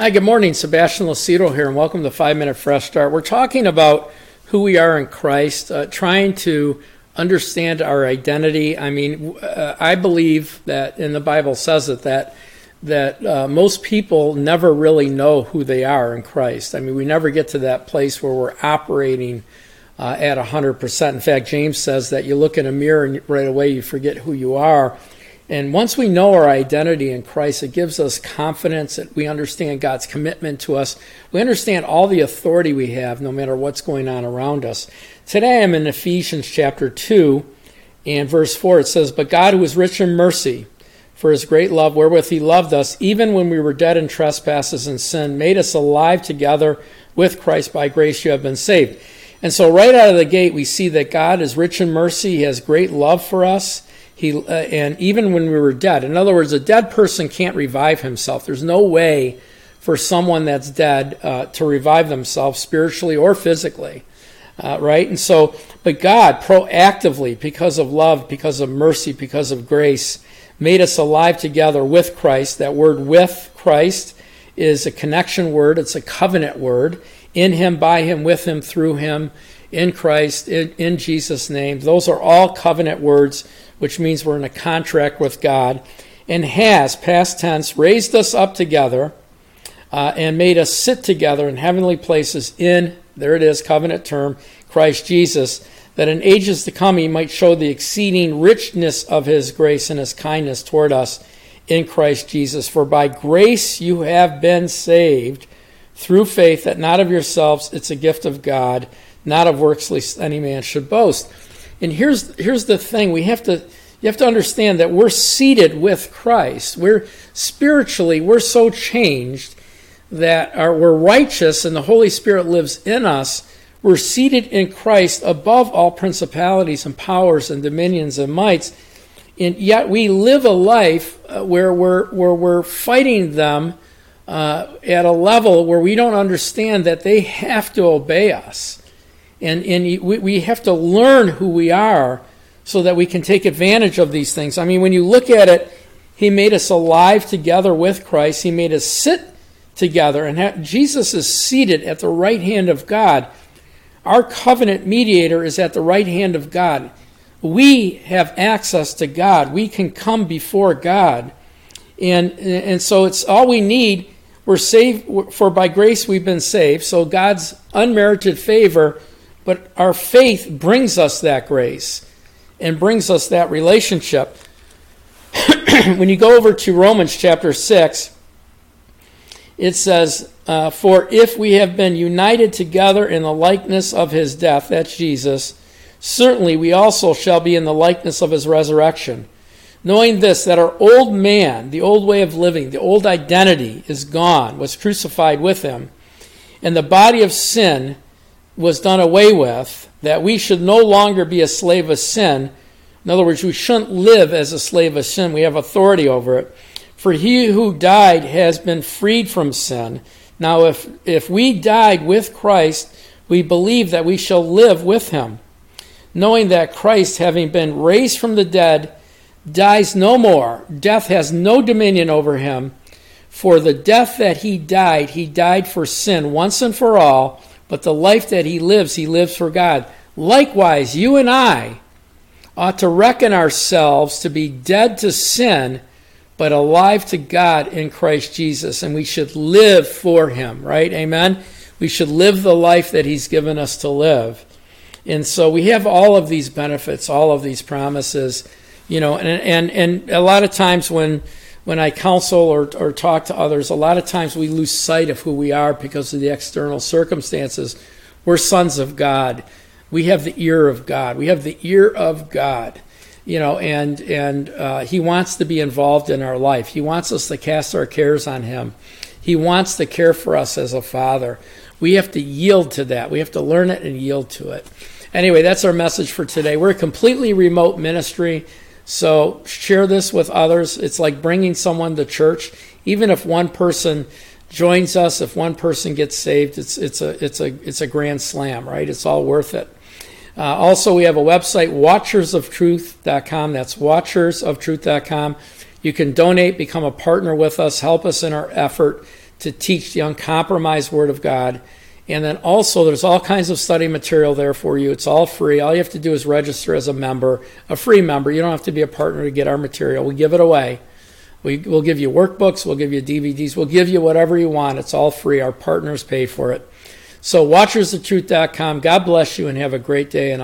Hi, good morning. Sebastian Lucido here, and welcome to Five Minute Fresh Start. We're talking about who we are in Christ, uh, trying to understand our identity. I mean, uh, I believe that, and the Bible says it, that that uh, most people never really know who they are in Christ. I mean, we never get to that place where we're operating uh, at 100%. In fact, James says that you look in a mirror and right away you forget who you are. And once we know our identity in Christ, it gives us confidence that we understand God's commitment to us. We understand all the authority we have no matter what's going on around us. Today I'm in Ephesians chapter 2 and verse 4. It says, But God, who is rich in mercy, for his great love wherewith he loved us, even when we were dead in trespasses and sin, made us alive together with Christ. By grace you have been saved. And so, right out of the gate, we see that God is rich in mercy. He has great love for us. He, uh, and even when we were dead, in other words, a dead person can't revive himself. There's no way for someone that's dead uh, to revive themselves spiritually or physically. Uh, right? And so, but God proactively, because of love, because of mercy, because of grace, made us alive together with Christ. That word with Christ is a connection word, it's a covenant word. In Him, by Him, with Him, through Him, in Christ, in, in Jesus' name. Those are all covenant words which means we're in a contract with God, and has, past tense, raised us up together uh, and made us sit together in heavenly places in, there it is, covenant term, Christ Jesus, that in ages to come he might show the exceeding richness of his grace and his kindness toward us in Christ Jesus. For by grace you have been saved through faith, that not of yourselves, it's a gift of God, not of works, lest any man should boast. And here's here's the thing: we have to you have to understand that we're seated with Christ. We're spiritually we're so changed that our, we're righteous, and the Holy Spirit lives in us. We're seated in Christ above all principalities and powers and dominions and mights, and yet we live a life uh, where we're where we're fighting them uh, at a level where we don't understand that they have to obey us. And, and we, we have to learn who we are so that we can take advantage of these things. I mean, when you look at it, He made us alive together with Christ, He made us sit together, and have, Jesus is seated at the right hand of God. Our covenant mediator is at the right hand of God. We have access to God. We can come before God. And, and so it's all we need. We're saved, for by grace we've been saved. So God's unmerited favor but our faith brings us that grace and brings us that relationship. when you go over to Romans chapter 6, it says, uh, For if we have been united together in the likeness of his death, that's Jesus, certainly we also shall be in the likeness of his resurrection. Knowing this, that our old man, the old way of living, the old identity is gone, was crucified with him, and the body of sin was done away with, that we should no longer be a slave of sin. In other words, we shouldn't live as a slave of sin. We have authority over it. For he who died has been freed from sin. Now, if, if we died with Christ, we believe that we shall live with him, knowing that Christ, having been raised from the dead, dies no more. Death has no dominion over him. For the death that he died, he died for sin once and for all but the life that he lives, he lives for God. Likewise, you and I ought to reckon ourselves to be dead to sin, but alive to God in Christ Jesus. And we should live for him, right? Amen? We should live the life that he's given us to live. And so we have all of these benefits, all of these promises, you know, and, and, and a lot of times when when I counsel or, or talk to others, a lot of times we lose sight of who we are because of the external circumstances. We're sons of God. We have the ear of God. We have the ear of God, you know, and and uh, He wants to be involved in our life. He wants us to cast our cares on Him. He wants to care for us as a father. We have to yield to that. We have to learn it and yield to it. Anyway, that's our message for today. We're a completely remote ministry. So share this with others. It's like bringing someone to church. Even if one person joins us, if one person gets saved, it's it's a it's a it's a grand slam, right? It's all worth it. Uh, also, we have a website, watchersoftruth.com. That's watchersoftruth.com. You can donate, become a partner with us, help us in our effort to teach the uncompromised Word of God. And then also, there's all kinds of study material there for you. It's all free. All you have to do is register as a member, a free member. You don't have to be a partner to get our material. We give it away. We, will give you workbooks, we'll give you DVDs, we'll give you whatever you want. It's all free. Our partners pay for it. So, watchersthetruth.com. God bless you and have a great day. And I'll